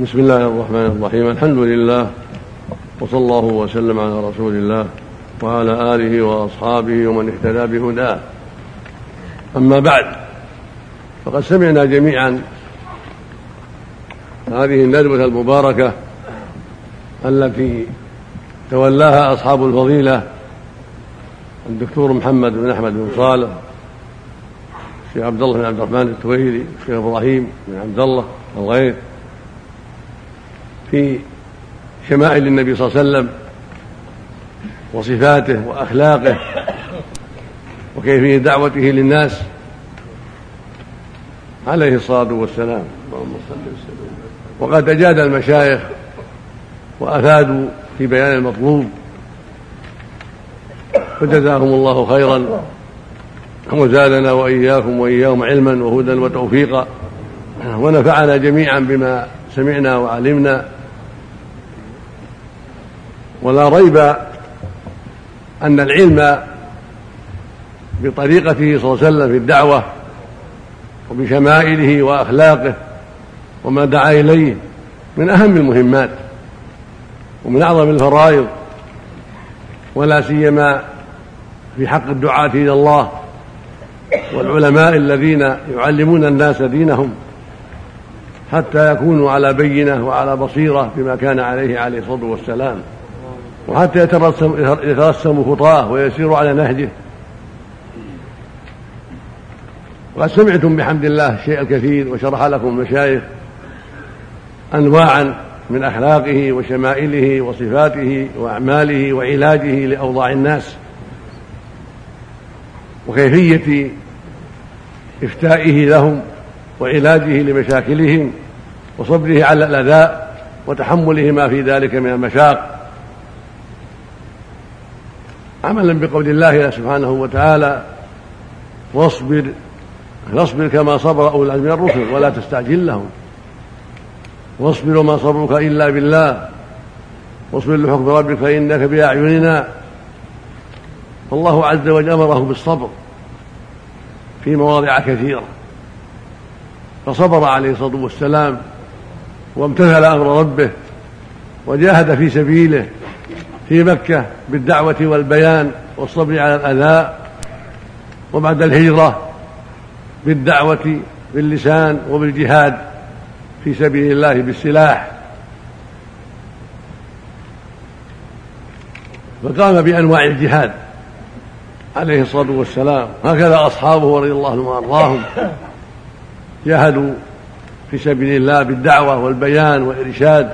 بسم الله الرحمن الرحيم. الحمد لله وصلى الله وسلم على رسول الله وعلى آله وأصحابه ومن اهتدى بهداه. أما بعد فقد سمعنا جميعا هذه الندوة المباركة التي تولاها أصحاب الفضيلة الدكتور محمد بن أحمد بن صالح الشيخ عبد الله بن عبد الرحمن التويلي الشيخ إبراهيم بن عبد الله الغيث في شمائل النبي صلى الله عليه وسلم وصفاته وأخلاقه وكيفية دعوته للناس عليه الصلاة والسلام. وقد أجاد المشايخ وأفادوا في بيان المطلوب. فجزاهم الله خيرا وزادنا وإياكم وإياهم علما وهدى وتوفيقا ونفعنا جميعا بما سمعنا وعلمنا. ولا ريب أن العلم بطريقته صلى الله عليه وسلم في الدعوة وبشمائله وأخلاقه وما دعا إليه من أهم المهمات ومن أعظم الفرائض ولا سيما في حق الدعاة إلى الله والعلماء الذين يعلمون الناس دينهم حتى يكونوا على بينة وعلى بصيرة بما كان عليه عليه الصلاة والسلام. وحتى يترسم يترسم خطاه ويسير على نهجه. وقد سمعتم بحمد الله الشيء الكثير وشرح لكم المشايخ انواعا من أخلاقه وشمائله وصفاته وأعماله وعلاجه لأوضاع الناس. وكيفية إفتائه لهم وعلاجه لمشاكلهم وصبره على الأذى وتحمله ما في ذلك من المشاق. عملا بقول الله سبحانه وتعالى واصبر فاصبر كما صبر أولو العزم من الرسل ولا تستعجل لهم. واصبر وما صبرك إلا بالله واصبر لحكم ربك فإنك بأعيننا. فالله عز وجل أمره بالصبر في مواضع كثيرة فصبر عليه الصلاة والسلام وامتثل أمر ربه وجاهد في سبيله في مكة بالدعوة والبيان والصبر على الأذى وبعد الهجرة بالدعوة باللسان وبالجهاد في سبيل الله بالسلاح. فقام بأنواع الجهاد عليه الصلاة والسلام. هكذا أصحابه رضي الله عنهم وأرضاهم جاهدوا في سبيل الله بالدعوة والبيان والإرشاد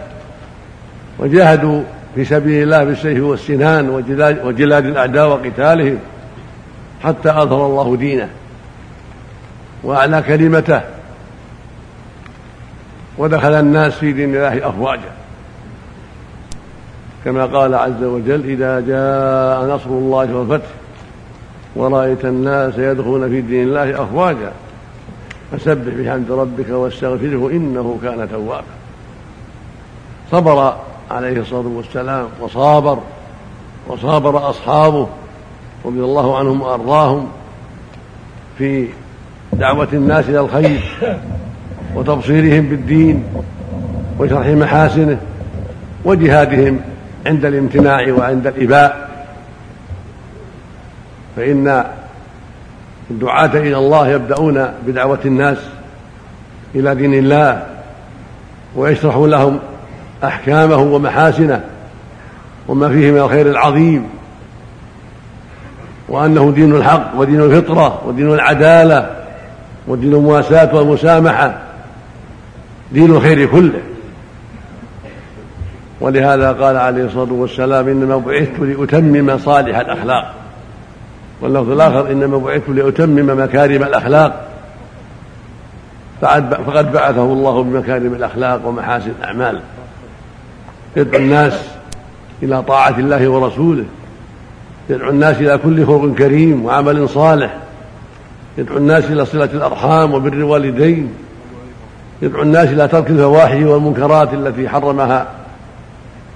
وجاهدوا في سبيل الله بالسيف والسنان وجلاد الأعداء وقتالهم حتى أظهر الله دينه وأعلى كلمته ودخل الناس في دين الله أفواجا. كما قال عز وجل إذا جاء نصر الله والفتح ورأيت الناس يدخلون في دين الله أفواجا فسبح بحمد ربك واستغفره إنه كان توابا. صبر عليه الصلاة والسلام وصابر وصابر أصحابه رضي الله عنهم وأرضاهم في دعوة الناس إلى الخير وتبصيرهم بالدين وشرح محاسنه وجهادهم عند الامتناع وعند الإباء. فإن الدعاة إلى الله يبدأون بدعوة الناس إلى دين الله ويشرح لهم أحكامه ومحاسنه وما فيه من الخير العظيم وأنه دين الحق ودين الفطرة ودين العدالة ودين المواساة والمسامحة دين الخير كله. ولهذا قال عليه الصلاة والسلام إنما بعثت لأتمم صالح الأخلاق. واللفظ الآخر إنما بعثت لأتمم مكارم الأخلاق. فقد بعثه الله بمكارم الأخلاق ومحاسن الأعمال. يدعو الناس إلى طاعة الله ورسوله. يدعو الناس إلى كل خلق كريم وعمل صالح. يدعو الناس إلى صلة الأرحام وبر الوالدين. يدعو الناس إلى ترك الفواحش والمنكرات التي حرمها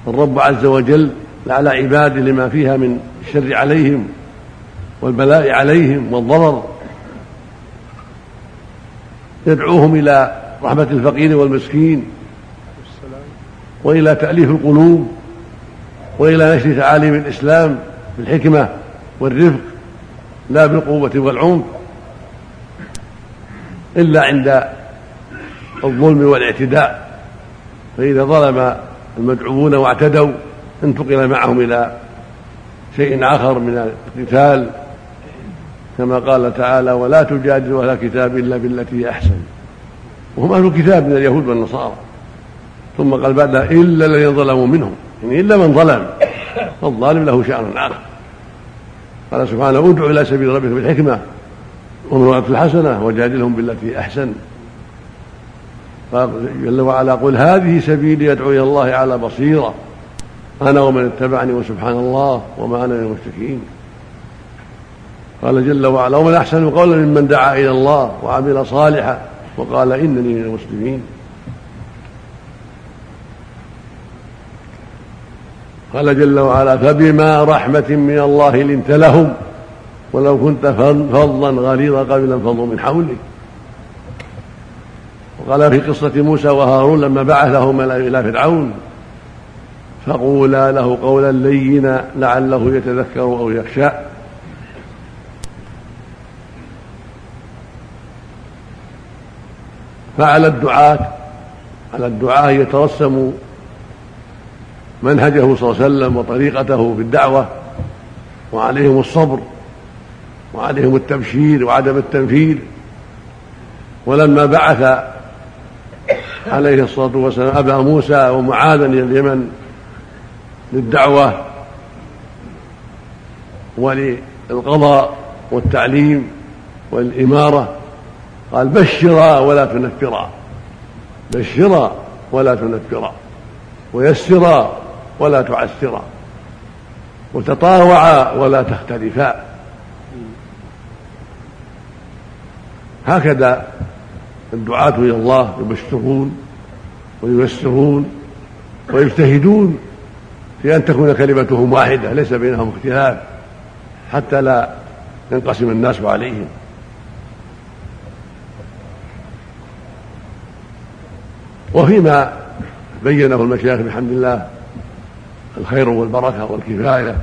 الرب عز وجل على عباده لما فيها من الشر عليهم والبلاء عليهم والضرر. يدعوهم إلى رحمة الفقير والمسكين. وإلى تأليف القلوب وإلى نشر تعاليم الإسلام بالحكمة والرفق لا بالقوة والعنف إلا عند الظلم والاعتداء. فإذا ظلم المدعوون واعتدوا انتقل معهم إلى شيء آخر من القتال كما قال تعالى ولا تجادلوا أهل الكتاب إلا بالتي هي أحسن. وهم أهل الكتاب من اليهود والنصارى. ثم قال بعدها إلا الذين ظلموا منهم. يعني إلا من ظلم. فالظالم له شأن آخر. قال سبحانه ادع إلى سبيل ربك بالحكمة ومرأة الحسنة وجادلهم بالتي أحسن. قال جل وعلا قل هذه سبيلي أدعو إلى الله على بصيرة. أنا ومن اتبعني وسبحان الله وما أنا من المشركين. قال جل وعلا ومن أحسن قولا ممن دعا إلى الله وعمل صالحا وقال إنني من المسلمين. قال جل وعلا فبما رحمة من الله لنت لهم. ولو كنت فظا غليظ قبل انفضوا من حولك. وقال في قصة موسى وهارون لما بعثهما إلى فرعون فقولا له قولا لينا لعله يتذكر أو يخشى. فعلى الدعاة على الدعاة يترسموا منهجه صلى الله عليه وسلم وطريقته في الدعوة وعليهم الصبر وعليهم التبشير وعدم التنفير ولما بعث عليه الصلاة والسلام أبا موسى ومعاذا إلى اليمن للدعوة وللقضاء والتعليم والإمارة قال بشرا ولا تنفرا بشرا ولا تنفرا ويسرا ولا تعسرا وتطاوعا ولا تختلفا. هكذا الدعاة إلى الله يبشرون وييسرون ويجتهدون في أن تكون كلمتهم واحدة ليس بينهم اختلاف حتى لا ينقسم الناس عليهم. وفيما بينه المشايخ بحمد الله الخير والبركة والكفاية.